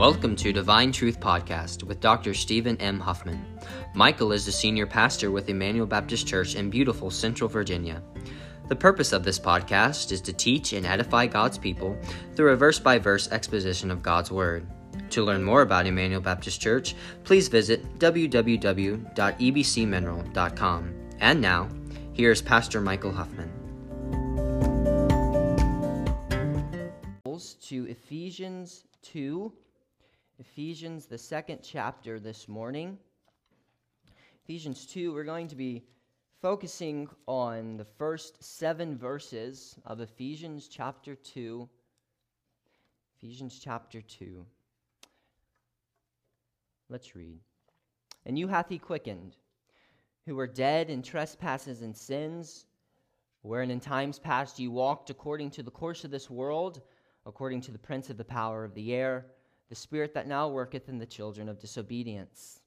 Welcome to Divine Truth Podcast with Dr. Stephen M. Huffman. Michael is the senior pastor with Emmanuel Baptist Church in beautiful Central Virginia. The purpose of this podcast is to teach and edify God's people through a verse by verse exposition of God's Word. To learn more about Emmanuel Baptist Church, please visit www.ebcmineral.com. And now, here's Pastor Michael Huffman. To Ephesians 2, Ephesians, the second chapter this morning. Ephesians 2, we're going to be focusing on the first seven verses of Ephesians chapter 2. Ephesians chapter 2. Let's read. And you hath he quickened, who were dead in trespasses and sins, wherein in times past ye walked according to the course of this world, according to the prince of the power of the air, the spirit that now worketh in the children of disobedience,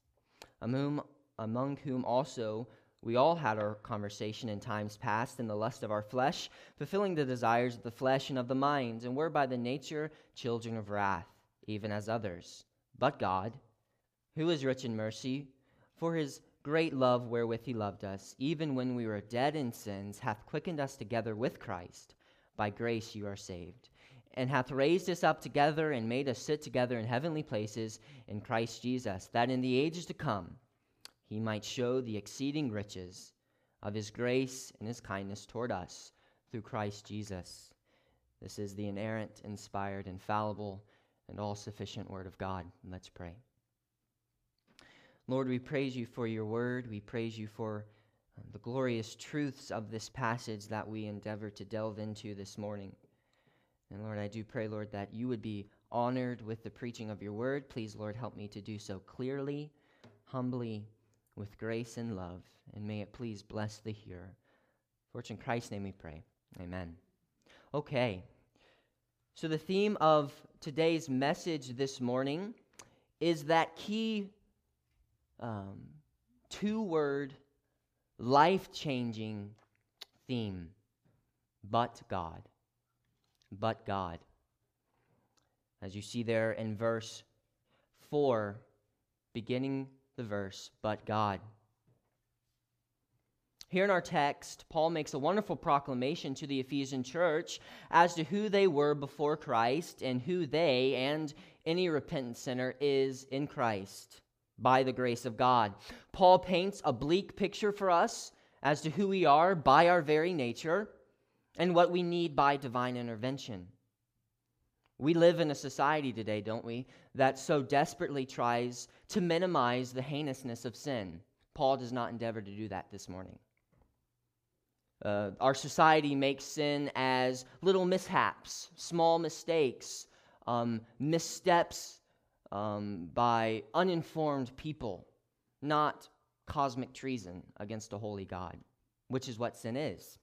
among whom, also we all had our conversation in times past in the lust of our flesh, fulfilling the desires of the flesh and of the mind, and were by the nature children of wrath, even as others. But God, who is rich in mercy, for his great love wherewith he loved us, even when we were dead in sins, hath quickened us together with Christ. By grace you are saved, and hath raised us up together and made us sit together in heavenly places in Christ Jesus, that in the ages to come he might show the exceeding riches of his grace and his kindness toward us through Christ Jesus. This is the inerrant, inspired, infallible, and all sufficient Word of God. Let's pray. Lord, we praise you for your word. We praise you for um, the glorious truths of this passage that we endeavor to delve into this morning. And Lord, I do pray, Lord, that you would be honored with the preaching of your word. Please, Lord, help me to do so clearly, humbly, with grace and love. And may it please bless the hearer. For it's in Christ's name we pray. Amen. Okay. So, the theme of today's message this morning is that key um, two word, life changing theme, but God. But God. As you see there in verse 4, beginning the verse, but God. Here in our text, Paul makes a wonderful proclamation to the Ephesian church as to who they were before Christ and who they and any repentant sinner is in Christ by the grace of God. Paul paints a bleak picture for us as to who we are by our very nature and what we need by divine intervention. We live in a society today, don't we, that so desperately tries to minimize the heinousness of sin. Paul does not endeavor to do that this morning. Uh, our society makes sin as little mishaps, small mistakes, um, missteps um, by uninformed people, not cosmic treason against a holy God, which is what sin is.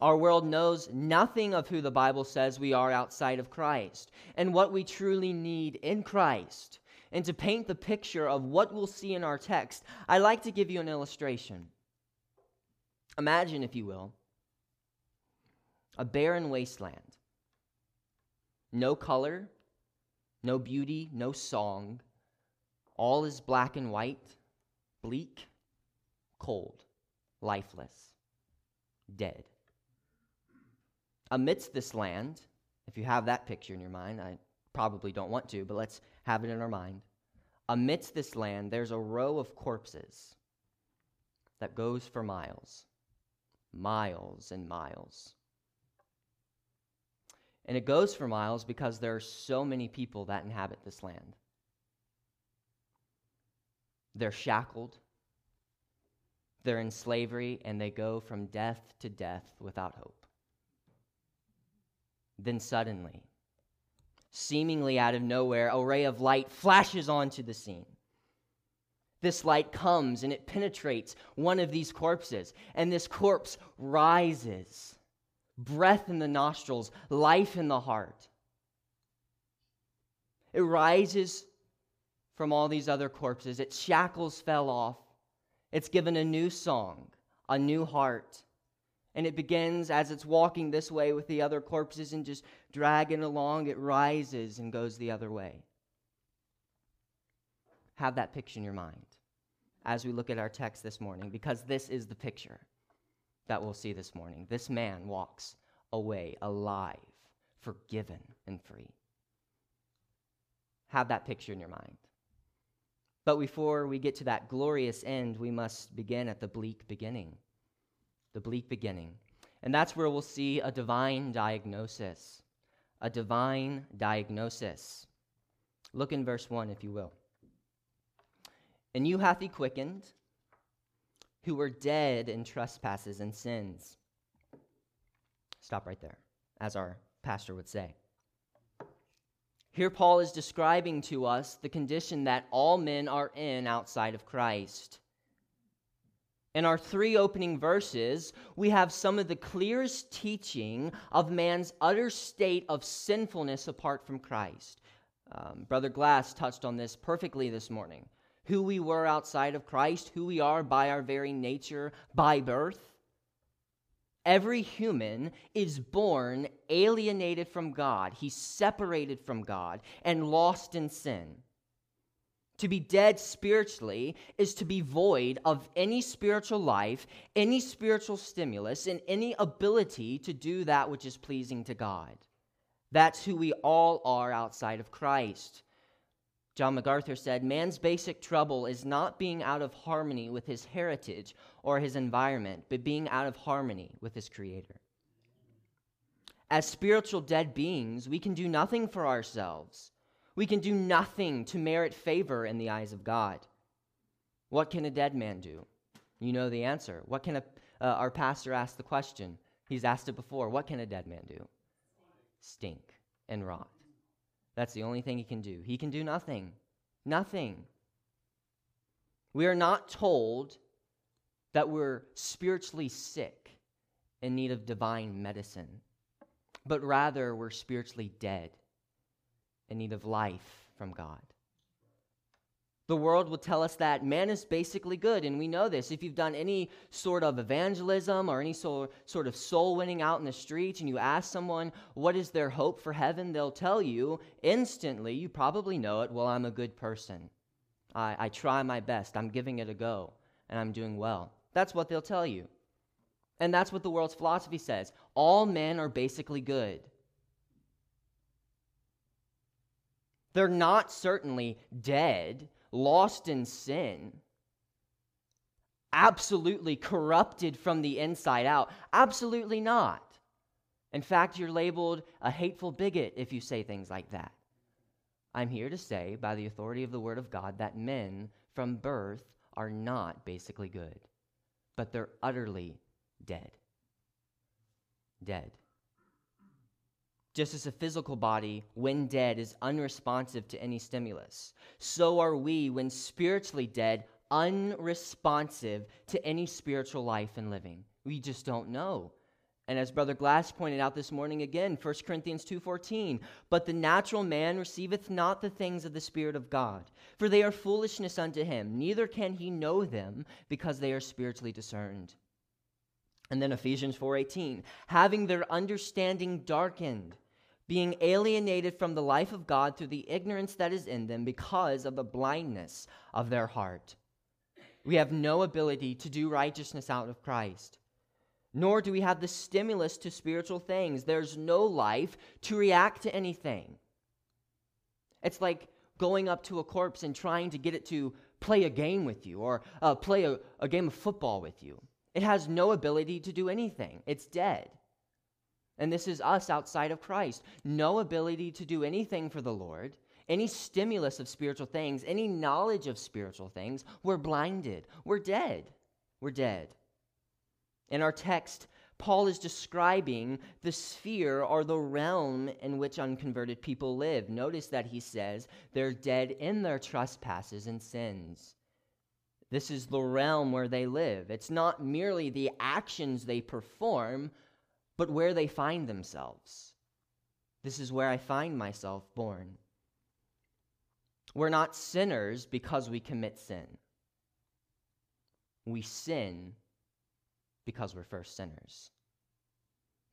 Our world knows nothing of who the Bible says we are outside of Christ and what we truly need in Christ. And to paint the picture of what we'll see in our text, I like to give you an illustration. Imagine, if you will, a barren wasteland. No color, no beauty, no song. All is black and white, bleak, cold, lifeless, dead. Amidst this land, if you have that picture in your mind, I probably don't want to, but let's have it in our mind. Amidst this land, there's a row of corpses that goes for miles, miles and miles. And it goes for miles because there are so many people that inhabit this land. They're shackled, they're in slavery, and they go from death to death without hope. Then suddenly, seemingly out of nowhere, a ray of light flashes onto the scene. This light comes and it penetrates one of these corpses, and this corpse rises breath in the nostrils, life in the heart. It rises from all these other corpses. Its shackles fell off. It's given a new song, a new heart, And it begins as it's walking this way with the other corpses and just dragging along, it rises and goes the other way. Have that picture in your mind as we look at our text this morning, because this is the picture that we'll see this morning. This man walks away alive, forgiven, and free. Have that picture in your mind. But before we get to that glorious end, we must begin at the bleak beginning. The bleak beginning. And that's where we'll see a divine diagnosis. A divine diagnosis. Look in verse 1, if you will. And you hath he quickened, who were dead in trespasses and sins. Stop right there, as our pastor would say. Here, Paul is describing to us the condition that all men are in outside of Christ. In our three opening verses, we have some of the clearest teaching of man's utter state of sinfulness apart from Christ. Um, Brother Glass touched on this perfectly this morning who we were outside of Christ, who we are by our very nature, by birth. Every human is born alienated from God. He's separated from God and lost in sin. To be dead spiritually is to be void of any spiritual life, any spiritual stimulus, and any ability to do that which is pleasing to God. That's who we all are outside of Christ. John MacArthur said, Man's basic trouble is not being out of harmony with his heritage or his environment, but being out of harmony with his Creator. As spiritual dead beings, we can do nothing for ourselves. We can do nothing to merit favor in the eyes of God. What can a dead man do? You know the answer. What can a, uh, our pastor ask the question? He's asked it before. What can a dead man do? Stink and rot. That's the only thing he can do. He can do nothing. Nothing. We are not told that we're spiritually sick in need of divine medicine, but rather we're spiritually dead in need of life from God. The world will tell us that man is basically good, and we know this. If you've done any sort of evangelism or any sort of soul winning out in the streets, and you ask someone what is their hope for heaven, they'll tell you instantly, you probably know it, well, I'm a good person. I, I try my best, I'm giving it a go, and I'm doing well. That's what they'll tell you. And that's what the world's philosophy says. All men are basically good. They're not certainly dead lost in sin, absolutely corrupted from the inside out? Absolutely not. In fact, you're labeled a hateful bigot if you say things like that. I'm here to say, by the authority of the Word of God, that men from birth are not basically good, but they're utterly dead. Dead. Just as a physical body, when dead, is unresponsive to any stimulus, so are we, when spiritually dead, unresponsive to any spiritual life and living. We just don't know. And as Brother Glass pointed out this morning again, 1 Corinthians 2:14, but the natural man receiveth not the things of the Spirit of God, for they are foolishness unto him, neither can he know them, because they are spiritually discerned. And then Ephesians 4:18, having their understanding darkened, being alienated from the life of God through the ignorance that is in them because of the blindness of their heart. We have no ability to do righteousness out of Christ, nor do we have the stimulus to spiritual things. There's no life to react to anything. It's like going up to a corpse and trying to get it to play a game with you or uh, play a, a game of football with you. It has no ability to do anything, it's dead. And this is us outside of Christ. No ability to do anything for the Lord, any stimulus of spiritual things, any knowledge of spiritual things. We're blinded. We're dead. We're dead. In our text, Paul is describing the sphere or the realm in which unconverted people live. Notice that he says they're dead in their trespasses and sins. This is the realm where they live. It's not merely the actions they perform, but where they find themselves. This is where I find myself born. We're not sinners because we commit sin. We sin because we're first sinners.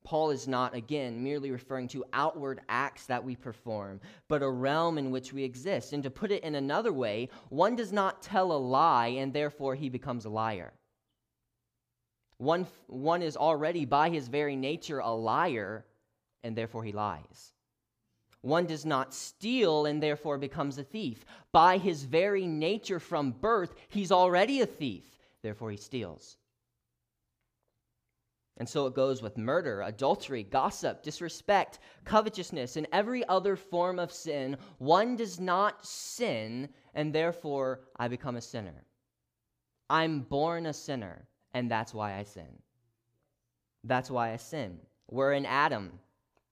Paul is not, again, merely referring to outward acts that we perform, but a realm in which we exist. And to put it in another way, one does not tell a lie and therefore he becomes a liar. One, one is already, by his very nature, a liar and therefore he lies. One does not steal and therefore becomes a thief. By his very nature from birth, he's already a thief, therefore he steals. And so it goes with murder, adultery, gossip, disrespect, covetousness, and every other form of sin. One does not sin, and therefore I become a sinner. I'm born a sinner, and that's why I sin. That's why I sin. We're in Adam,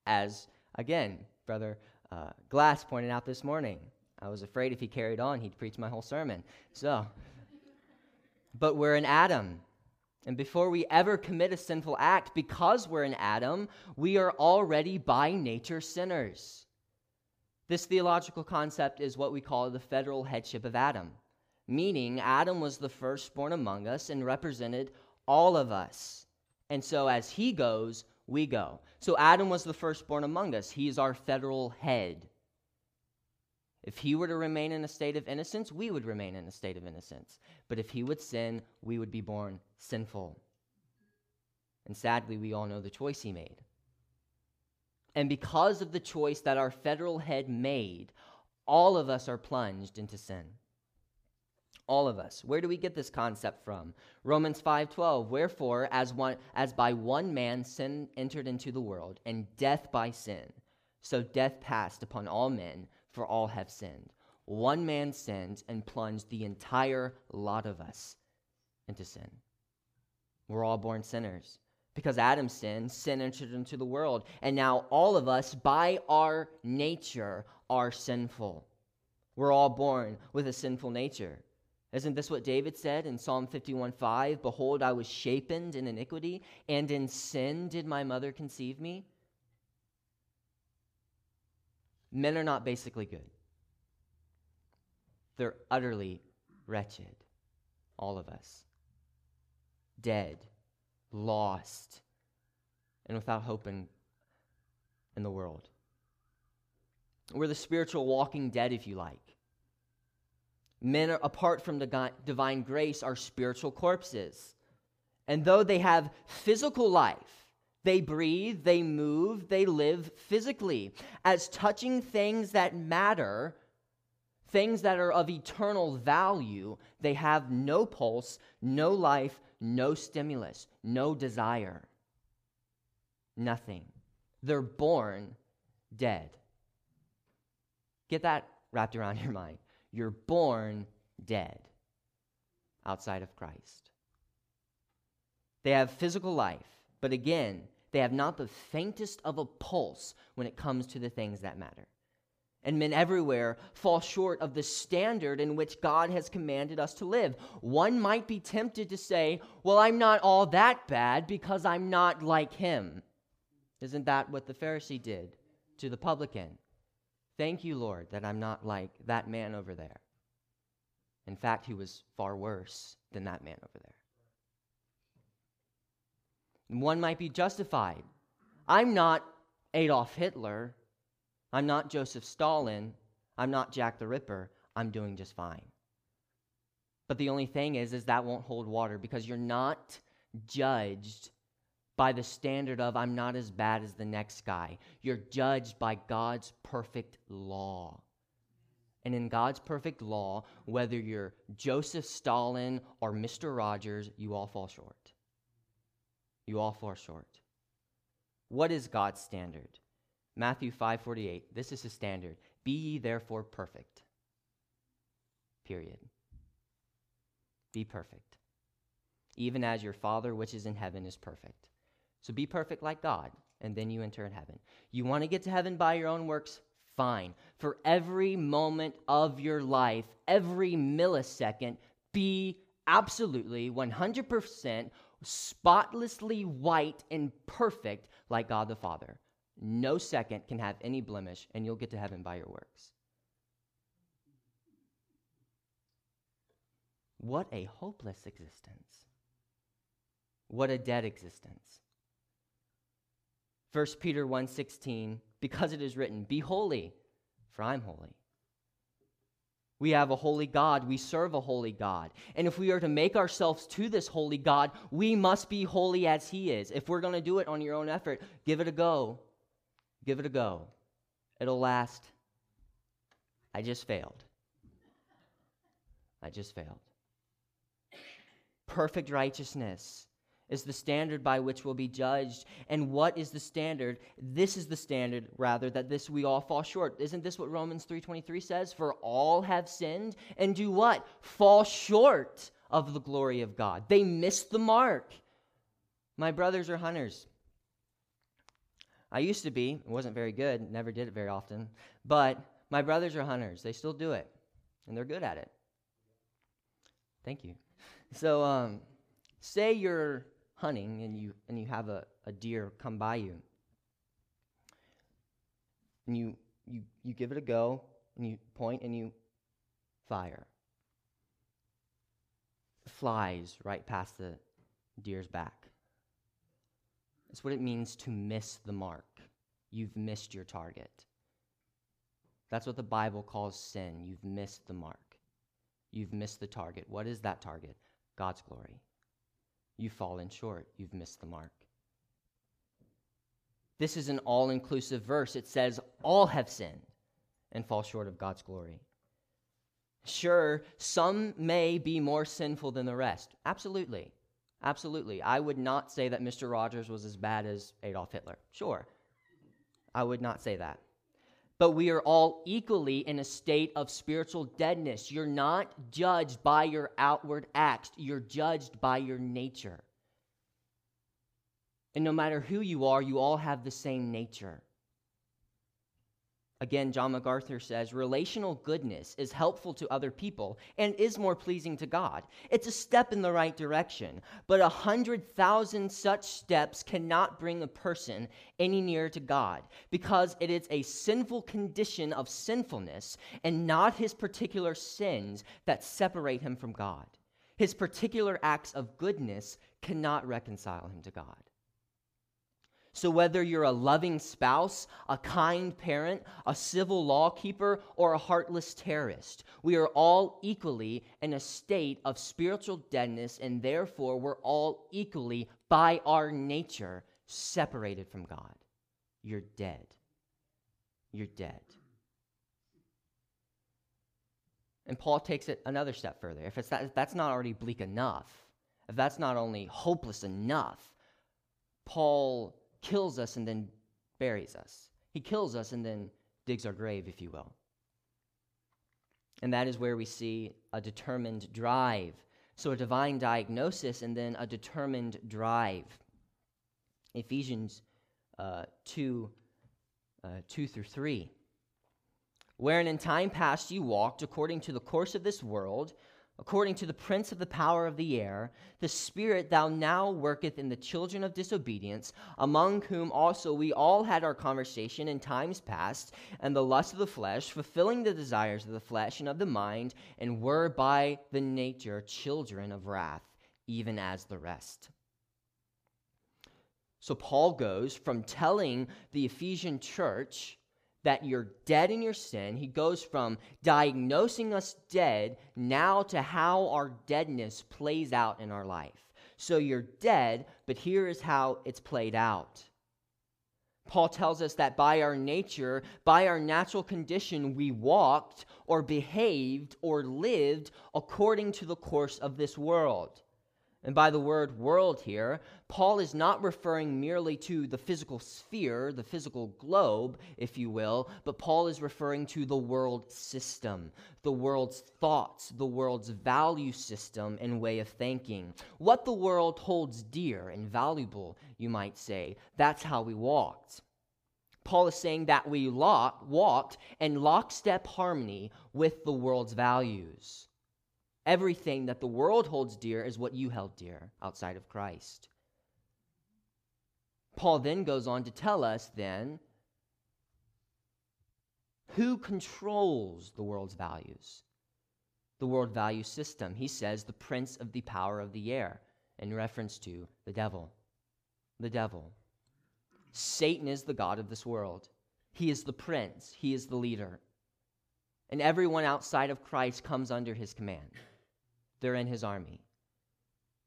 as, again, Brother uh, Glass pointed out this morning. I was afraid if he carried on, he'd preach my whole sermon. So, but we're in Adam. And before we ever commit a sinful act, because we're in Adam, we are already by nature sinners. This theological concept is what we call the federal headship of Adam, meaning Adam was the firstborn among us and represented all of us. And so as he goes, we go. So Adam was the firstborn among us, he is our federal head. If he were to remain in a state of innocence, we would remain in a state of innocence. But if he would sin, we would be born sinful. And sadly, we all know the choice he made. And because of the choice that our federal head made, all of us are plunged into sin. All of us. Where do we get this concept from? Romans 5:12. Wherefore as one as by one man sin entered into the world and death by sin, so death passed upon all men for all have sinned. One man sinned and plunged the entire lot of us into sin. We're all born sinners. Because Adam sinned, sin entered into the world. And now all of us, by our nature, are sinful. We're all born with a sinful nature. Isn't this what David said in Psalm 51 5? Behold, I was shapen in iniquity, and in sin did my mother conceive me. Men are not basically good, they're utterly wretched. All of us. Dead, lost, and without hope in, in the world. We're the spiritual walking dead, if you like. Men, are, apart from the divine grace, are spiritual corpses. And though they have physical life, they breathe, they move, they live physically. As touching things that matter, things that are of eternal value, they have no pulse, no life, no stimulus, no desire. Nothing. They're born dead. Get that wrapped around your mind. You're born dead outside of Christ. They have physical life, but again, they have not the faintest of a pulse when it comes to the things that matter. And men everywhere fall short of the standard in which God has commanded us to live. One might be tempted to say, Well, I'm not all that bad because I'm not like him. Isn't that what the Pharisee did to the publican? Thank you, Lord, that I'm not like that man over there. In fact, he was far worse than that man over there. One might be justified. I'm not Adolf Hitler. I'm not Joseph Stalin. I'm not Jack the Ripper. I'm doing just fine. But the only thing is, is that won't hold water because you're not judged by the standard of I'm not as bad as the next guy. You're judged by God's perfect law. And in God's perfect law, whether you're Joseph Stalin or Mr. Rogers, you all fall short. You all fall short. What is God's standard? Matthew 5:48. This is his standard. Be ye therefore perfect. Period. Be perfect. Even as your Father which is in heaven is perfect. So be perfect like God, and then you enter in heaven. You want to get to heaven by your own works? Fine. For every moment of your life, every millisecond, be absolutely 100% spotlessly white and perfect like God the Father. No second can have any blemish, and you'll get to heaven by your works. What a hopeless existence. What a dead existence. 1 Peter 1:16, because it is written, "Be holy, for I'm holy." We have a holy God. We serve a holy God. And if we are to make ourselves to this holy God, we must be holy as He is. If we're going to do it on your own effort, give it a go. Give it a go. It'll last. I just failed. I just failed. Perfect righteousness is the standard by which we'll be judged. And what is the standard? This is the standard, rather, that this we all fall short. Isn't this what Romans 3:23 says? For all have sinned and do what? Fall short of the glory of God. They miss the mark. My brothers are hunters. I used to be, It wasn't very good, never did it very often, but my brothers are hunters. They still do it, and they're good at it. Thank you. So, um, say you're hunting and you and you have a, a deer come by you. And you you you give it a go and you point and you fire. It flies right past the deer's back. That's what it means to miss the mark. You've missed your target. That's what the bible calls sin. You've missed the mark. You've missed the target. What is that target? God's glory you've fallen short. You've missed the mark. This is an all inclusive verse. It says, All have sinned and fall short of God's glory. Sure, some may be more sinful than the rest. Absolutely. Absolutely. I would not say that Mr. Rogers was as bad as Adolf Hitler. Sure. I would not say that but we are all equally in a state of spiritual deadness. You're not judged by your outward acts, you're judged by your nature. And no matter who you are, you all have the same nature. Again, John MacArthur says relational goodness is helpful to other people and is more pleasing to God. It's a step in the right direction, but a hundred thousand such steps cannot bring a person any nearer to God because it is a sinful condition of sinfulness and not his particular sins that separate him from God. His particular acts of goodness cannot reconcile him to God. So, whether you're a loving spouse, a kind parent, a civil law keeper, or a heartless terrorist, we are all equally in a state of spiritual deadness, and therefore we're all equally, by our nature, separated from God. You're dead. You're dead. And Paul takes it another step further. If, it's if that's not already bleak enough, if that's not only hopeless enough, Paul kills us and then buries us. He kills us and then digs our grave, if you will. And that is where we see a determined drive. So, a divine diagnosis and then a determined drive. Ephesians uh, 2 uh, 2 through 3. Wherein in time past you walked according to the course of this world according to the prince of the power of the air, the spirit thou now worketh in the children of disobedience, among whom also we all had our conversation in times past, and the lust of the flesh, fulfilling the desires of the flesh and of the mind, and were by the nature children of wrath, even as the rest. So Paul goes from telling the Ephesian church that you're dead in your sin. He goes from diagnosing us dead now to how our deadness plays out in our life. So you're dead, but here is how it's played out. Paul tells us that by our nature, by our natural condition, we walked or behaved or lived according to the course of this world. And by the word world here, Paul is not referring merely to the physical sphere, the physical globe, if you will, but Paul is referring to the world system, the world's thoughts, the world's value system and way of thinking. What the world holds dear and valuable, you might say, that's how we walked. Paul is saying that we walked in lockstep harmony with the world's values. Everything that the world holds dear is what you held dear outside of Christ. Paul then goes on to tell us then who controls the world's values, the world value system. He says the prince of the power of the air in reference to the devil. The devil. Satan is the God of this world. He is the prince, he is the leader. And everyone outside of Christ comes under his command. They're in his army,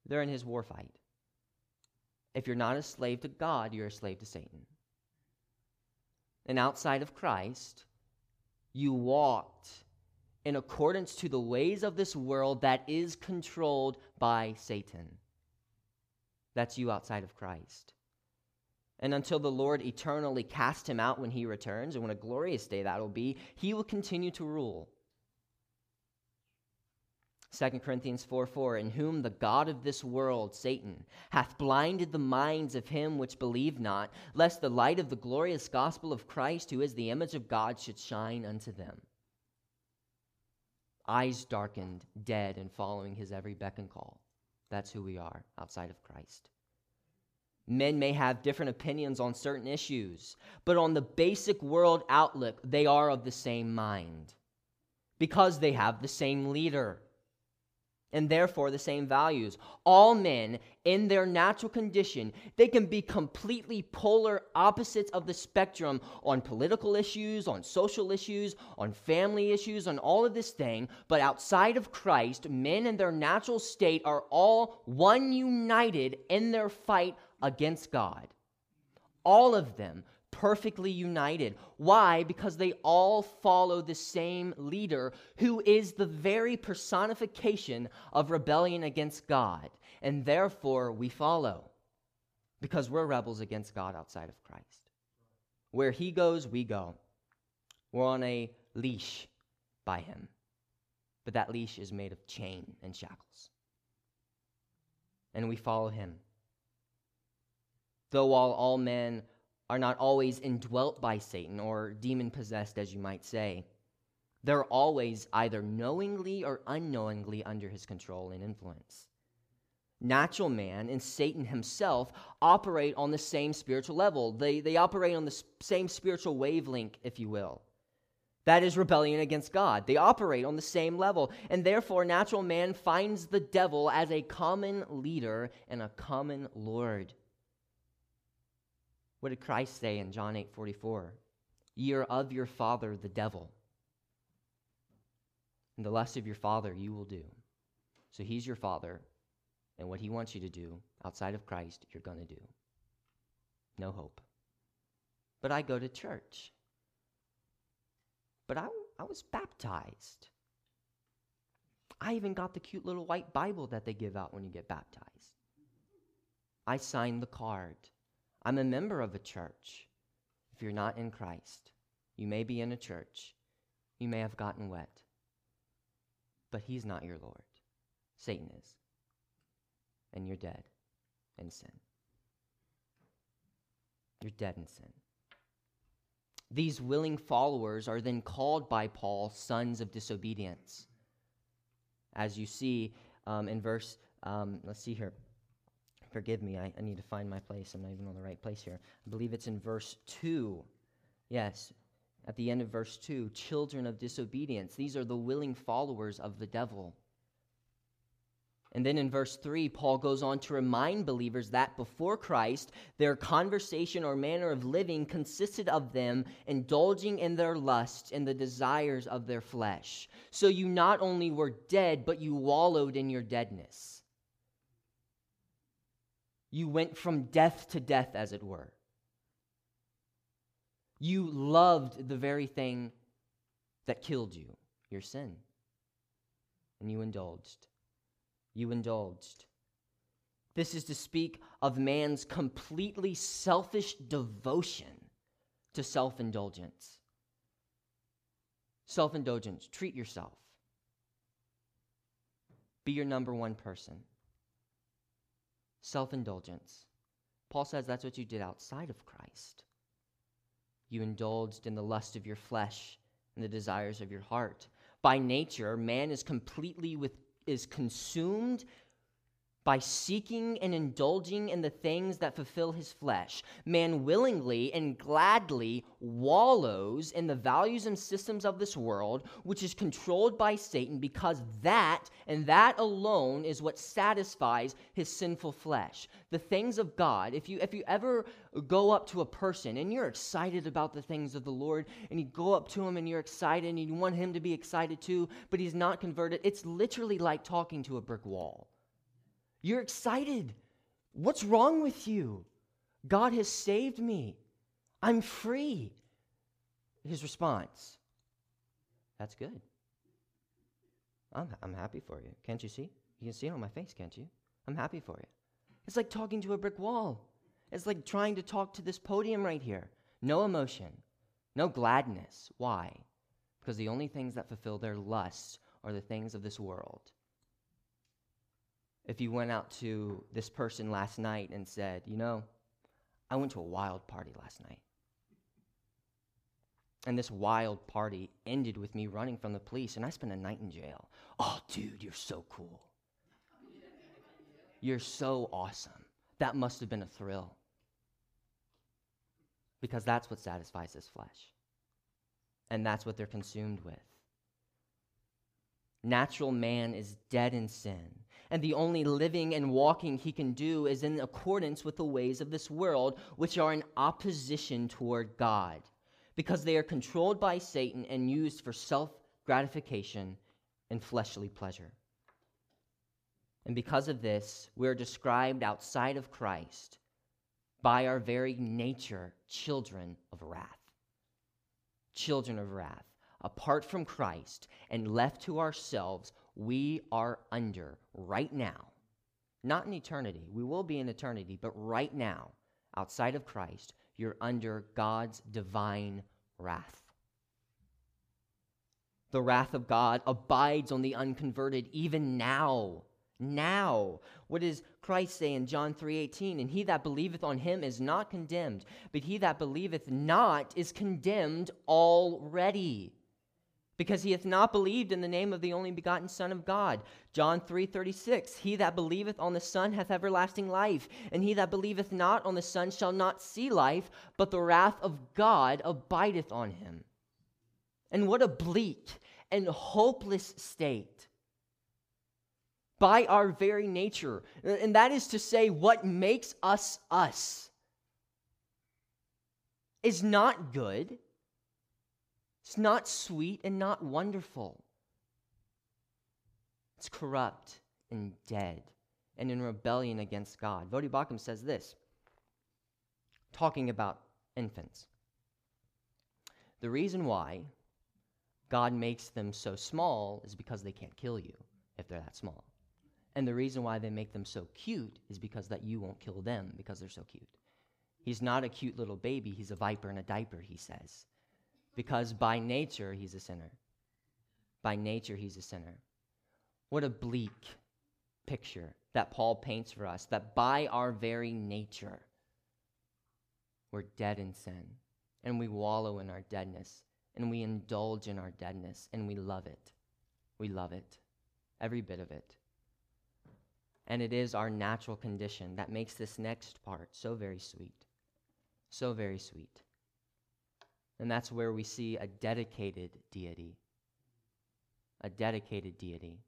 they're in his war fight. If you're not a slave to God, you're a slave to Satan. And outside of Christ, you walked in accordance to the ways of this world that is controlled by Satan. That's you outside of Christ. And until the Lord eternally casts him out when he returns, and what a glorious day that will be, he will continue to rule. 2 Corinthians 4 4, in whom the God of this world, Satan, hath blinded the minds of him which believe not, lest the light of the glorious gospel of Christ, who is the image of God, should shine unto them. Eyes darkened, dead, and following his every beck and call. That's who we are outside of Christ. Men may have different opinions on certain issues, but on the basic world outlook, they are of the same mind because they have the same leader and therefore the same values. All men, in their natural condition, they can be completely polar opposites of the spectrum on political issues, on social issues, on family issues, on all of this thing. But outside of Christ, men in their natural state are all one united in their fight against God. All of them perfectly united. Why? Because they all follow the same leader who is the very personification of rebellion against God. And therefore, we follow because we're rebels against God outside of Christ. Where he goes, we go. We're on a leash by him. But that leash is made of chain and shackles. And we follow him. Though while all men are not always indwelt by Satan or demon possessed, as you might say, they're always either knowingly or unknowingly under his control and influence. Natural man and Satan himself operate on the same spiritual level. They, they operate on the same spiritual wavelength, if you will. That is rebellion against God. They operate on the same level. And therefore, natural man finds the devil as a common leader and a common Lord. What did Christ say in John 8 44? Ye are of your father, the devil. And the lust of your father you will do. So he's your father, and what he wants you to do outside of Christ, you're going to do. No hope. But I go to church. But I, I was baptized. I even got the cute little white Bible that they give out when you get baptized. I signed the card. I'm a member of a church. If you're not in Christ, you may be in a church. You may have gotten wet. But He's not your Lord. Satan is. And you're dead in sin. You're dead in sin. These willing followers are then called by Paul sons of disobedience. As you see um, in verse, um, let's see here. Forgive me, I, I need to find my place. I'm not even on the right place here. I believe it's in verse 2. Yes, at the end of verse 2 children of disobedience. These are the willing followers of the devil. And then in verse 3, Paul goes on to remind believers that before Christ, their conversation or manner of living consisted of them indulging in their lusts and the desires of their flesh. So you not only were dead, but you wallowed in your deadness. You went from death to death, as it were. You loved the very thing that killed you, your sin. And you indulged. You indulged. This is to speak of man's completely selfish devotion to self indulgence. Self indulgence, treat yourself. Be your number one person self indulgence. Paul says that's what you did outside of Christ. You indulged in the lust of your flesh and the desires of your heart. By nature, man is completely with, is consumed by seeking and indulging in the things that fulfill his flesh. Man willingly and gladly wallows in the values and systems of this world, which is controlled by Satan, because that and that alone is what satisfies his sinful flesh. The things of God, if you, if you ever go up to a person and you're excited about the things of the Lord, and you go up to him and you're excited and you want him to be excited too, but he's not converted, it's literally like talking to a brick wall you're excited. What's wrong with you? God has saved me. I'm free. His response That's good. I'm, I'm happy for you. Can't you see? You can see it on my face, can't you? I'm happy for you. It's like talking to a brick wall. It's like trying to talk to this podium right here. No emotion, no gladness. Why? Because the only things that fulfill their lusts are the things of this world if you went out to this person last night and said, You know, I went to a wild party last night. And this wild party ended with me running from the police, and I spent a night in jail. Oh, dude, you're so cool. You're so awesome. That must have been a thrill. Because that's what satisfies his flesh. And that's what they're consumed with. Natural man is dead in sin and the only living and walking he can do is in accordance with the ways of this world, which are in opposition toward God, because they are controlled by Satan and used for self gratification and fleshly pleasure. And because of this, we are described outside of Christ by our very nature children of wrath. Children of wrath. Apart from Christ and left to ourselves, we are under right now, not in eternity, we will be in eternity, but right now, outside of Christ, you're under God's divine wrath. The wrath of God abides on the unconverted even now. Now. What does Christ say in John 3:18? And he that believeth on him is not condemned, but he that believeth not is condemned already because he hath not believed in the name of the only begotten Son of God. John 3:36 He that believeth on the Son hath everlasting life, and he that believeth not on the Son shall not see life, but the wrath of God abideth on him. And what a bleak and hopeless state. By our very nature, and that is to say, what makes us us is not good it's not sweet and not wonderful. It's corrupt and dead and in rebellion against God. Voddie Baucham says this, talking about infants. The reason why God makes them so small is because they can't kill you if they're that small. And the reason why they make them so cute is because that you won't kill them because they're so cute. He's not a cute little baby, he's a viper in a diaper, he says because by nature he's a sinner. By nature he's a sinner. What a bleak picture that Paul paints for us that by our very nature we're dead in sin and we wallow in our deadness and we indulge in our deadness and we love it. We love it, every bit of it. And it is our natural condition that makes this next part so very sweet. So very sweet. And that's where we see a dedicated deity. A dedicated deity.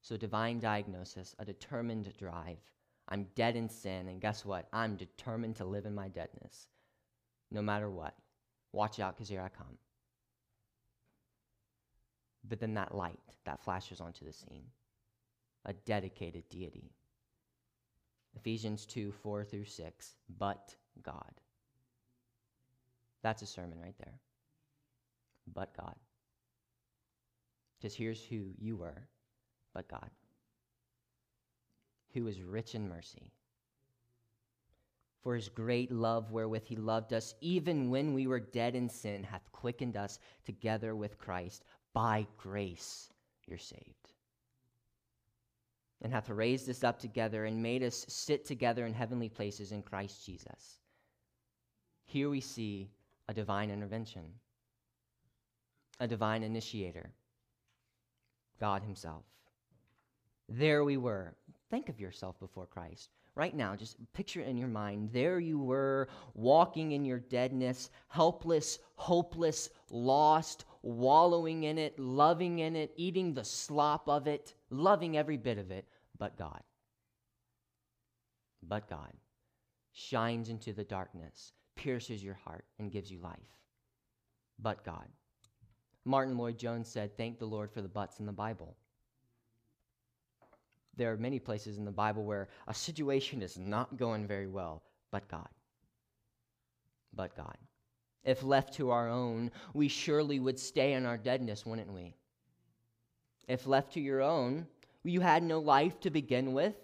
So, divine diagnosis, a determined drive. I'm dead in sin, and guess what? I'm determined to live in my deadness, no matter what. Watch out, because here I come. But then that light that flashes onto the scene a dedicated deity. Ephesians 2 4 through 6. But God. That's a sermon right there. But God. Because here's who you were, but God, who is rich in mercy. For his great love wherewith he loved us, even when we were dead in sin, hath quickened us together with Christ. By grace you're saved. And hath raised us up together and made us sit together in heavenly places in Christ Jesus. Here we see a divine intervention, a divine initiator, God Himself. There we were, think of yourself before Christ. Right now, just picture in your mind. There you were, walking in your deadness, helpless, hopeless, lost, wallowing in it, loving in it, eating the slop of it, loving every bit of it, but God. But God shines into the darkness, pierces your heart, and gives you life. But God. Martyn Lloyd-Jones said, Thank the Lord for the buts in the Bible. There are many places in the Bible where a situation is not going very well, but God. But God. If left to our own, we surely would stay in our deadness, wouldn't we? If left to your own, you had no life to begin with.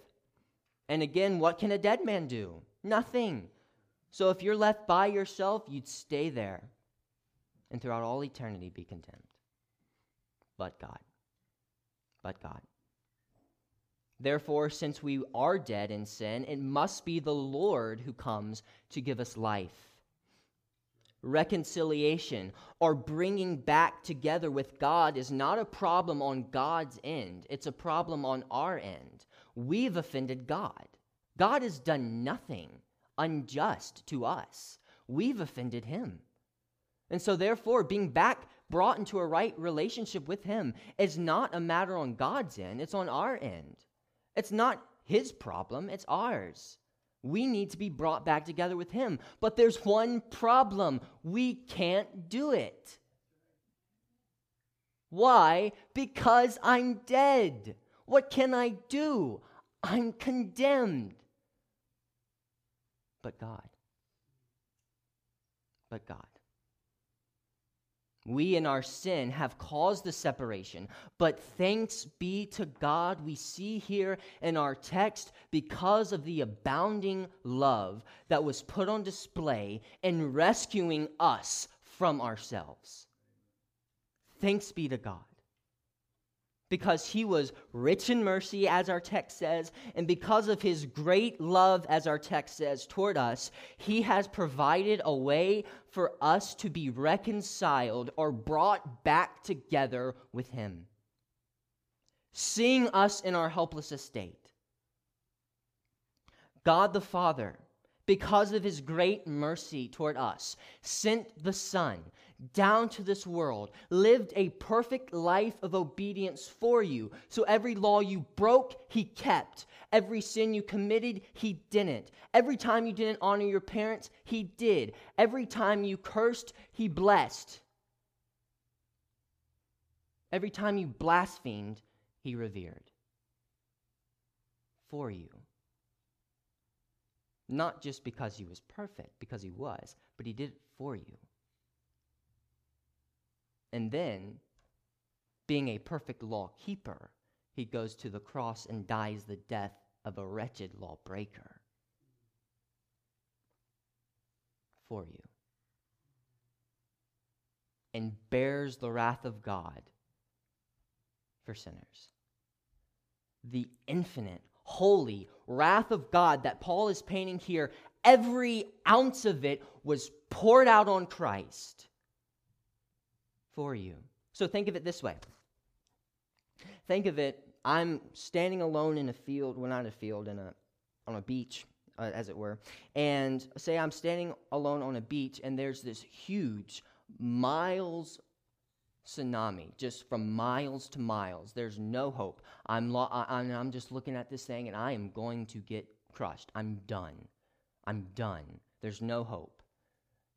And again, what can a dead man do? Nothing. So if you're left by yourself, you'd stay there and throughout all eternity be condemned. But God. But God. Therefore, since we are dead in sin, it must be the Lord who comes to give us life. Reconciliation or bringing back together with God is not a problem on God's end, it's a problem on our end. We've offended God. God has done nothing unjust to us, we've offended Him. And so, therefore, being back brought into a right relationship with Him is not a matter on God's end, it's on our end. It's not His problem, it's ours. We need to be brought back together with Him. But there's one problem we can't do it. Why? Because I'm dead. What can I do? I'm condemned. But God. But God. We in our sin have caused the separation, but thanks be to God, we see here in our text because of the abounding love that was put on display in rescuing us from ourselves. Thanks be to God because he was rich in mercy, as our text says, and because of his great love, as our text says, toward us, he has provided a way for us to be reconciled or brought back together with him, seeing us in our helpless estate. God the Father, because of his great mercy toward us, sent the Son down to this world, lived a perfect life of obedience for you. So every law you broke, he kept. Every sin you committed, he didn't. Every time you didn't honor your parents, he did. Every time you cursed, he blessed. Every time you blasphemed, he revered. For you. Not just because he was perfect, because he was, but he did it for you. And then, being a perfect law keeper, he goes to the cross and dies the death of a wretched lawbreaker for you. And bears the wrath of God for sinners. The infinite, holy wrath of God that Paul is painting here, every ounce of it was poured out on Christ for you. So think of it this way. Think of it, I'm standing alone in a field, well, not a field, in a, on a beach, uh, as it were. And say I'm standing alone on a beach, and there's this huge, miles tsunami, just from miles to miles. There's no hope. I'm, lo- I- I'm just looking at this thing, and I am going to get crushed. I'm done. I'm done. There's no hope.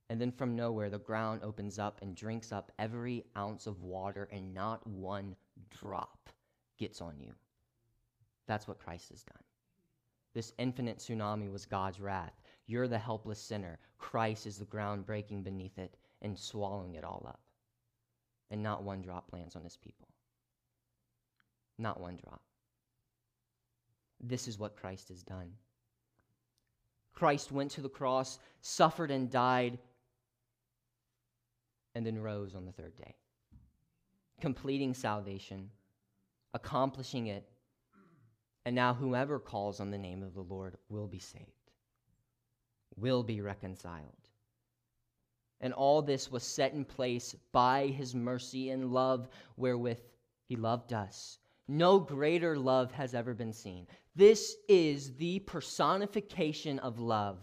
And then from nowhere, the ground opens up and drinks up every ounce of water, and not one drop gets on you. That's what Christ has done. This infinite tsunami was God's wrath. You're the helpless sinner. Christ is the ground breaking beneath it and swallowing it all up. And not one drop lands on his people. Not one drop. This is what Christ has done. Christ went to the cross, suffered, and died and then rose on the third day, completing salvation, accomplishing it, and now whoever calls on the name of the Lord will be saved, will be reconciled. And all this was set in place by his mercy and love wherewith he loved us, No greater love has ever been seen. This is the personification of love.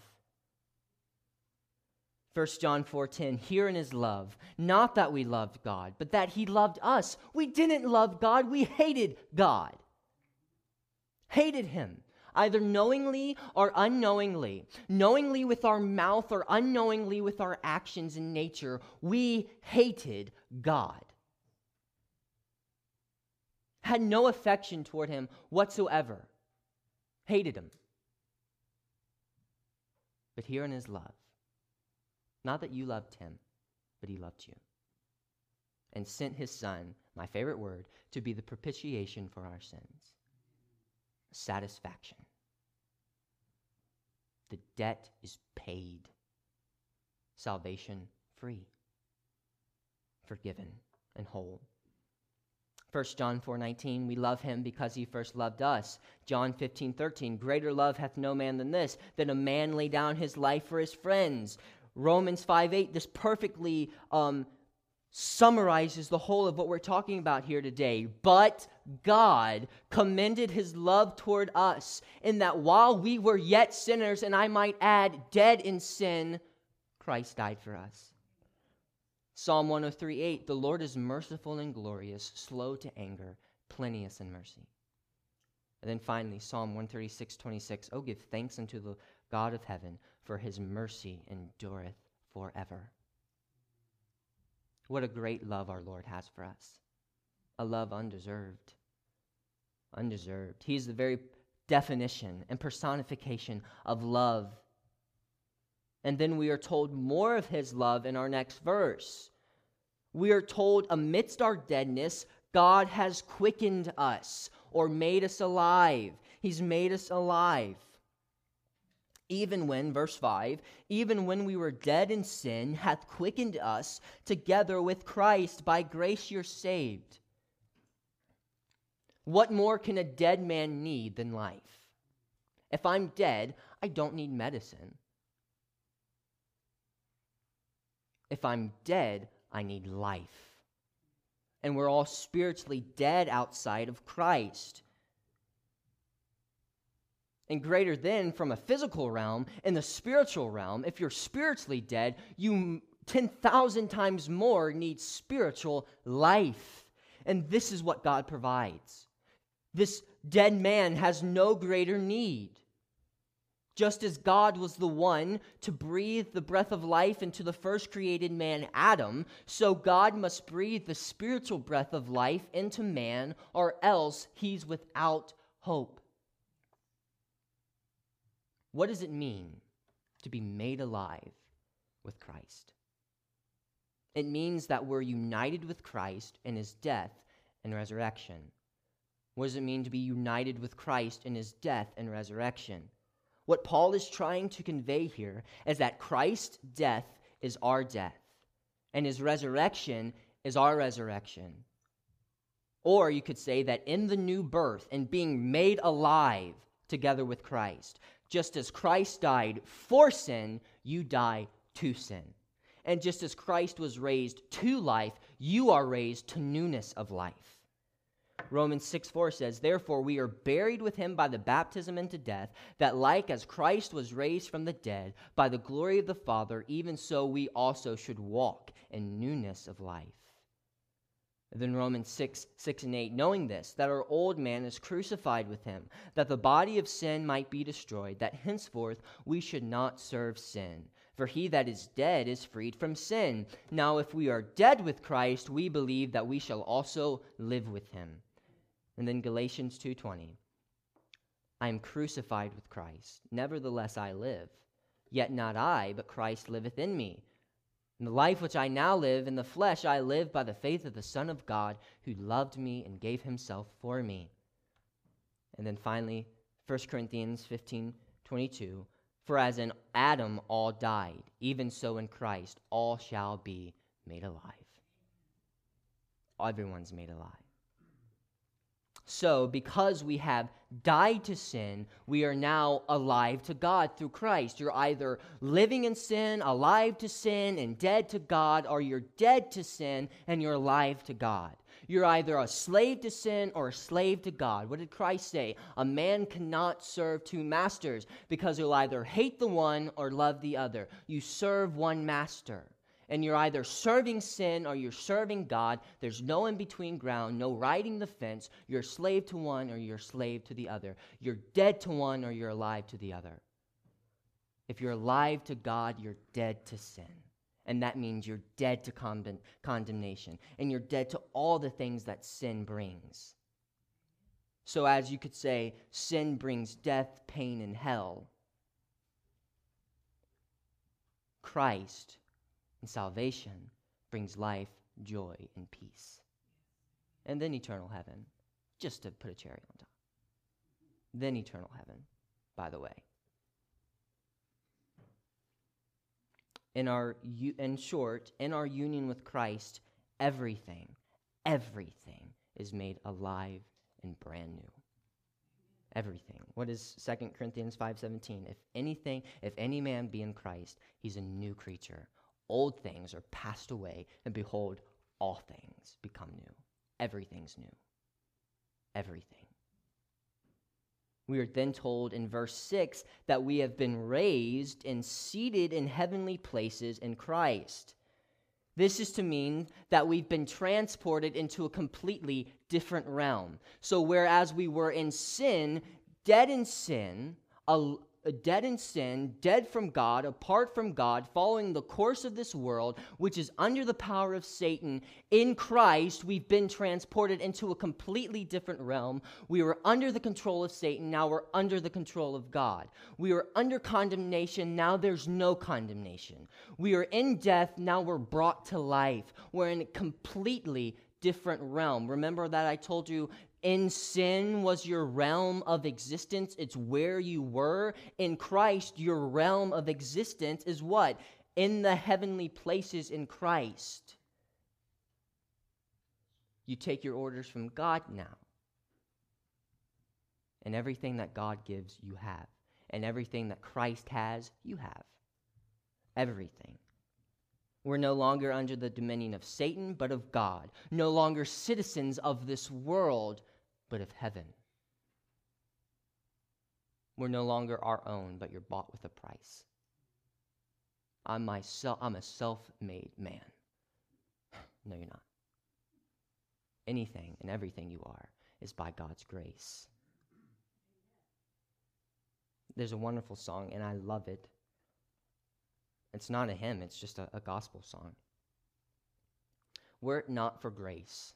1 John 4:10 Herein is love, not that we loved God, but that he loved us. We didn't love God, we hated God. Hated him, either knowingly or unknowingly. Knowingly with our mouth or unknowingly with our actions and nature, we hated God. Had no affection toward him whatsoever. Hated him. But here in his love not that you loved him, but he loved you. And sent his son, my favorite word, to be the propitiation for our sins. Satisfaction. The debt is paid. Salvation free. Forgiven and whole. 1 John 4:19 We love him because he first loved us. John 15:13 Greater love hath no man than this that a man lay down his life for his friends. Romans 5 8, this perfectly um, summarizes the whole of what we're talking about here today. But God commended his love toward us in that while we were yet sinners, and I might add, dead in sin, Christ died for us. Psalm 103 8, the Lord is merciful and glorious, slow to anger, plenteous in mercy. And then finally, Psalm 136 26, oh, give thanks unto the God of heaven for his mercy endureth forever. What a great love our Lord has for us. A love undeserved. Undeserved. He is the very definition and personification of love. And then we are told more of his love in our next verse. We are told, amidst our deadness, God has quickened us or made us alive. He's made us alive even when, verse 5, even when we were dead in sin, hath quickened us together with Christ. By grace you're saved. What more can a dead man need than life? If I'm dead, I don't need medicine. If I'm dead, I need life. And we're all spiritually dead outside of Christ and greater than from a physical realm in the spiritual realm if you're spiritually dead you 10,000 times more need spiritual life and this is what God provides this dead man has no greater need just as God was the one to breathe the breath of life into the first created man, Adam, so God must breathe the spiritual breath of life into man, or else he's without hope. What does it mean to be made alive with Christ? It means that we're united with Christ in his death and resurrection. What does it mean to be united with Christ in his death and resurrection? What Paul is trying to convey here is that Christ's death is our death, and his resurrection is our resurrection. Or you could say that in the new birth and being made alive together with Christ, just as Christ died for sin, you die to sin. And just as Christ was raised to life, you are raised to newness of life. Romans 6 4 says, Therefore we are buried with him by the baptism into death, that like as Christ was raised from the dead by the glory of the Father, even so we also should walk in newness of life. Then Romans 6, 6 and 8, knowing this, that our old man is crucified with him, that the body of sin might be destroyed, that henceforth we should not serve sin. For he that is dead is freed from sin. Now if we are dead with Christ, we believe that we shall also live with him. And then Galatians 2:20. I am crucified with Christ, nevertheless I live. Yet not I, but Christ liveth in me. In the life which I now live in the flesh, I live by the faith of the Son of God who loved me and gave himself for me. And then finally, 1 Corinthians 15 22. For as in Adam all died, even so in Christ all shall be made alive. Everyone's made alive. So, because we have died to sin, we are now alive to God through Christ. You're either living in sin, alive to sin, and dead to God, or you're dead to sin and you're alive to God. You're either a slave to sin or a slave to God. What did Christ say? A man cannot serve two masters because he'll either hate the one or love the other. You serve one master. And you're either serving sin or you're serving God. There's no in between ground, no riding the fence. You're slave to one or you're slave to the other. You're dead to one or you're alive to the other. If you're alive to God, you're dead to sin. And that means you're dead to con- condemnation. And you're dead to all the things that sin brings. So, as you could say, sin brings death, pain, and hell. Christ and salvation brings life, joy, and peace. And then eternal heaven, just to put a cherry on top. Then eternal heaven, by the way. in our in short in our union with Christ everything everything is made alive and brand new everything what is 2 Corinthians 5:17 if anything if any man be in Christ he's a new creature old things are passed away and behold all things become new everything's new everything we are then told in verse 6 that we have been raised and seated in heavenly places in Christ. This is to mean that we've been transported into a completely different realm. So, whereas we were in sin, dead in sin, dead in sin, dead from God, apart from God, following the course of this world, which is under the power of Satan, in Christ, we've been transported into a completely different realm. We were under the control of Satan, now we're under the control of God. We were under condemnation, now there's no condemnation. We are in death, now we're brought to life. We're in a completely different realm. Remember that I told you in sin was your realm of existence, it's where you were. In Christ, your realm of existence is what? In the heavenly places in Christ. You take your orders from God now. And everything that God gives, you have. And everything that Christ has, you have. Everything. We're no longer under the dominion of Satan, but of God. No longer citizens of this world, but of heaven. We're no longer our own, but you're bought with a price. I'm myself I'm a self-made man. no, you're not. Anything and everything you are is by God's grace. There's a wonderful song, and I love it. It's not a hymn, it's just a, a gospel song. Were it not for grace,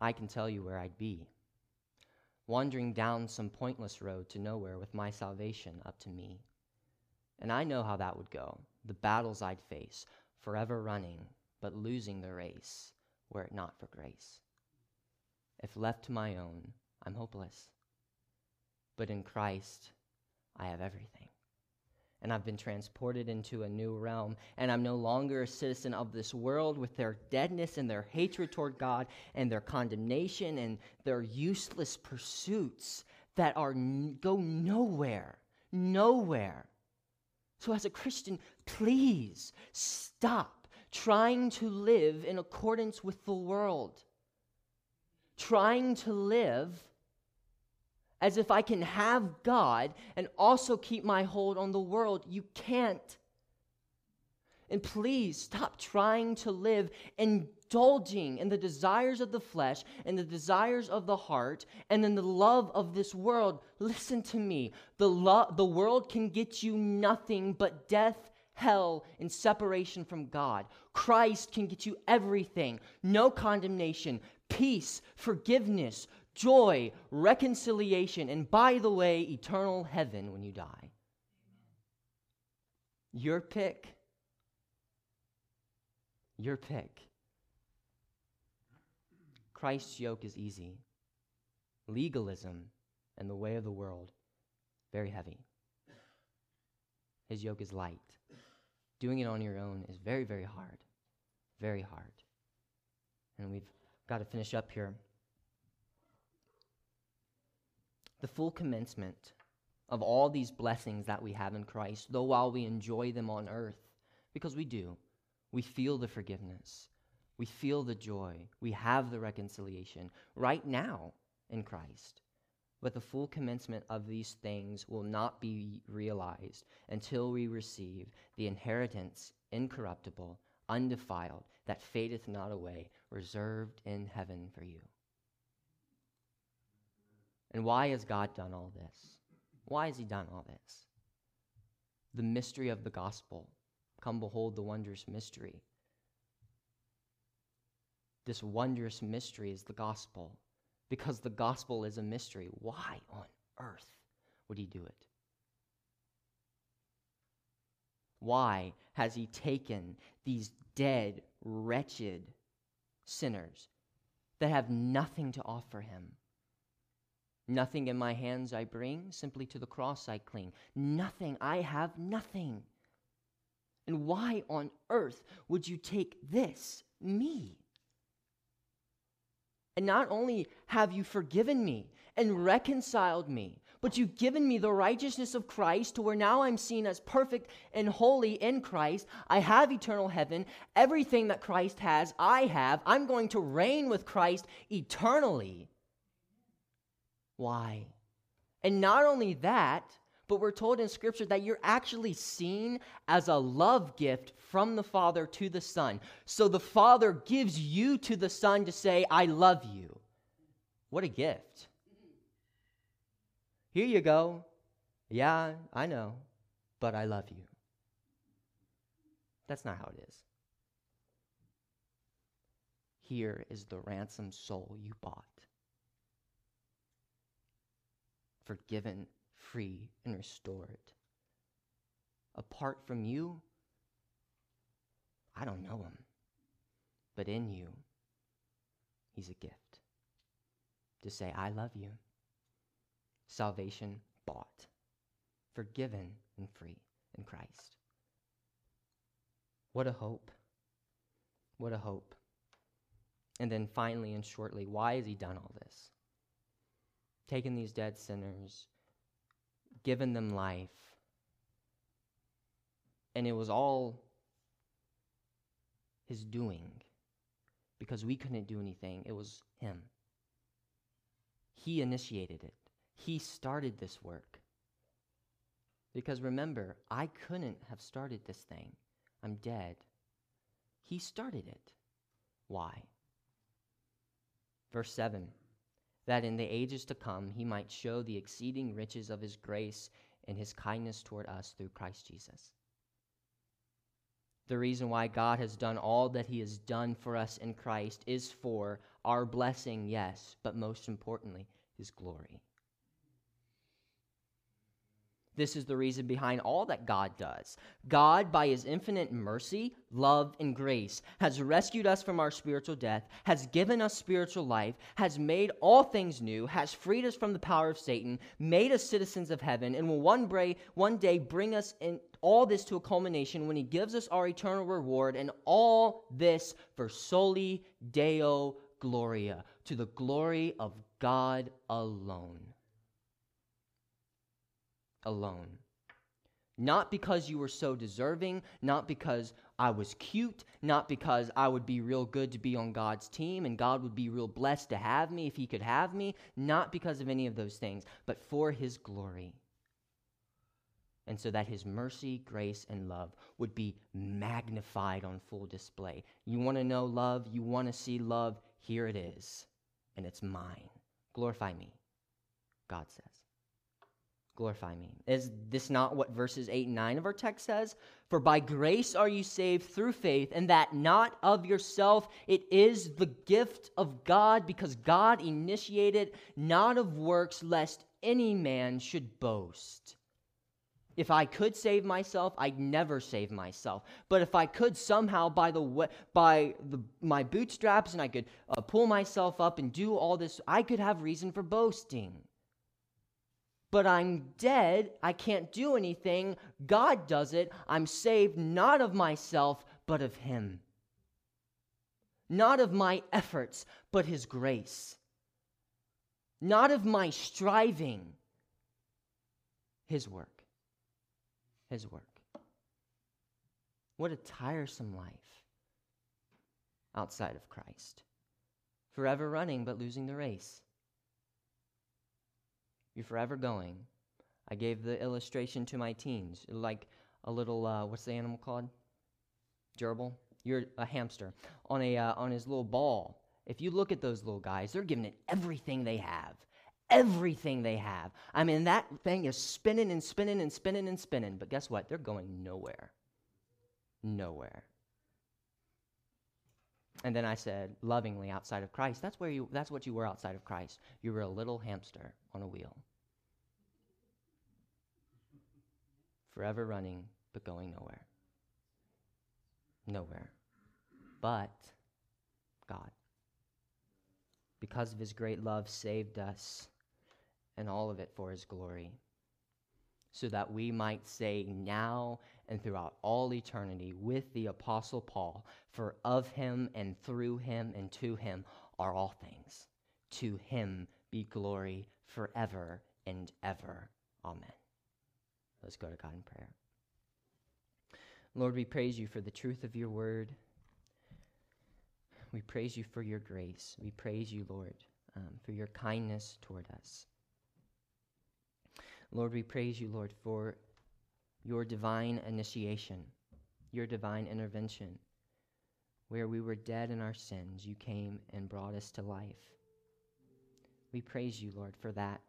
I can tell you where I'd be. Wandering down some pointless road to nowhere with my salvation up to me. And I know how that would go the battles I'd face, forever running, but losing the race, were it not for grace. If left to my own, I'm hopeless. But in Christ, I have everything and I've been transported into a new realm, and I'm no longer a citizen of this world with their deadness and their hatred toward God and their condemnation and their useless pursuits that are go nowhere, nowhere. So as a Christian, please stop trying to live in accordance with the world. Trying to live as if I can have God and also keep my hold on the world. You can't. And please stop trying to live indulging in the desires of the flesh and the desires of the heart and in the love of this world. Listen to me. The, lo- the world can get you nothing but death, hell, and separation from God. Christ can get you everything no condemnation, peace, forgiveness, joy, reconciliation, and by the way, eternal heaven when you die. Your pick. Your pick. Christ's yoke is easy. Legalism and the way of the world, very heavy. His yoke is light. Doing it on your own is very, very hard. Very hard. And we've got to finish up here. The full commencement of all these blessings that we have in Christ, though while we enjoy them on earth, because we do, we feel the forgiveness, We feel the joy. We have the reconciliation right now in Christ. But the full commencement of these things will not be realized until we receive the inheritance incorruptible, undefiled, that fadeth not away, reserved in heaven for you. And why has God done all this? Why has He done all this? The mystery of the gospel. Come behold the wondrous mystery. This wondrous mystery is the gospel because the gospel is a mystery. Why on earth would He do it? Why has He taken these dead, wretched sinners that have nothing to offer Him? Nothing in my hands I bring, simply to the cross I cling. Nothing, I have nothing. And why on earth would you take this, me? And not only have you forgiven me and reconciled me, but you've given me the righteousness of Christ to where now I'm seen as perfect and holy in Christ. I have eternal heaven. Everything that Christ has, I have. I'm going to reign with Christ eternally. Why? And not only that, but we're told in Scripture that you're actually seen as a love gift from the Father to the Son. So the Father gives you to the Son to say, I love you. What a gift. Here you go. Yeah, I know, but I love you. That's not how it is. Here is the ransom soul you bought forgiven, free, and restored. Apart from you, I don't know him. But in you, he's a gift. To say, I love you. Salvation bought, forgiven, and free in Christ. What a hope. What a hope. And then finally and shortly, why has he done all this? Taken these dead sinners, given them life. And it was all his doing because we couldn't do anything. It was him. He initiated it, he started this work. Because remember, I couldn't have started this thing. I'm dead. He started it. Why? Verse 7 that in the ages to come he might show the exceeding riches of his grace and his kindness toward us through Christ Jesus. The reason why God has done all that he has done for us in Christ is for our blessing, yes, but most importantly, his glory. This is the reason behind all that God does. God, by his infinite mercy, love, and grace, has rescued us from our spiritual death, has given us spiritual life, has made all things new, has freed us from the power of Satan, made us citizens of heaven, and will one day, one day bring us in all this to a culmination when he gives us our eternal reward, and all this for soli deo gloria, to the glory of God alone alone. Not because you were so deserving, not because I was cute, not because I would be real good to be on God's team and God would be real blessed to have me if He could have me, not because of any of those things, but for His glory. And so that His mercy, grace, and love would be magnified on full display. You want to know love? You want to see love? Here it is, and it's mine. Glorify me, God says glorify me. Is this not what verses 8 and 9 of our text says? For by grace are you saved through faith, and that not of yourself. It is the gift of God, because God initiated, not of works, lest any man should boast. If I could save myself, I'd never save myself. But if I could somehow, by the by the, my bootstraps, and I could uh, pull myself up and do all this, I could have reason for boasting but I'm dead. I can't do anything. God does it. I'm saved not of myself, but of Him. Not of my efforts, but His grace. Not of my striving, His work. His work. What a tiresome life. outside of Christ. Forever running, but losing the race. You're forever going. I gave the illustration to my teens, like a little, uh, what's the animal called? Gerbil? You're a hamster on, a, uh, on his little ball. If you look at those little guys, they're giving it everything they have. Everything they have. I mean, that thing is spinning and spinning and spinning and spinning. But guess what? They're going nowhere. Nowhere. And then I said, lovingly, outside of Christ, that's where you that's what you were outside of Christ. You were a little hamster on a wheel. Forever running, but going nowhere. Nowhere. But God, because of his great love, saved us, and all of it for his glory, so that we might say now and throughout all eternity with the Apostle Paul, For of him and through him and to him are all things. To him be glory forever and ever. Amen. Let's go to God in prayer. Lord, we praise you for the truth of your word. We praise you for your grace. We praise you, Lord, um, for your kindness toward us. Lord, we praise you, Lord, for your divine initiation, your divine intervention. Where we were dead in our sins, you came and brought us to life. We praise you, Lord, for that.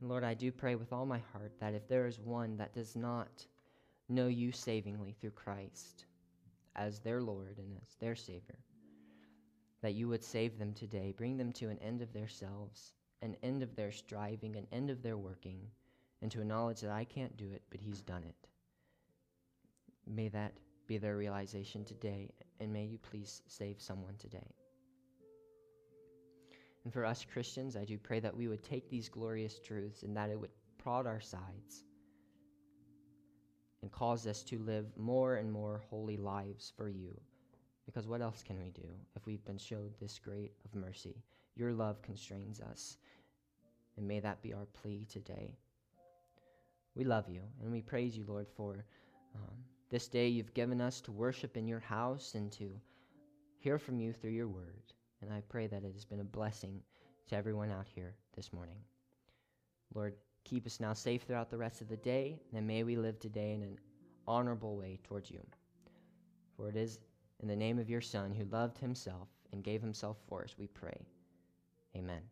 And Lord, I do pray with all my heart that if there is one that does not know you savingly through Christ as their Lord and as their Savior, that you would save them today, bring them to an end of themselves, an end of their striving, an end of their working, and to a knowledge that I can't do it, but He's done it. May that be their realization today, and may you please save someone today. And for us Christians, I do pray that we would take these glorious truths and that it would prod our sides and cause us to live more and more holy lives for you. Because what else can we do if we've been showed this great of mercy? Your love constrains us. And may that be our plea today. We love you and we praise you, Lord, for um, this day you've given us to worship in your house and to hear from you through your word. And I pray that it has been a blessing to everyone out here this morning. Lord, keep us now safe throughout the rest of the day, and may we live today in an honorable way towards you. For it is in the name of your Son, who loved himself and gave himself for us, we pray. Amen.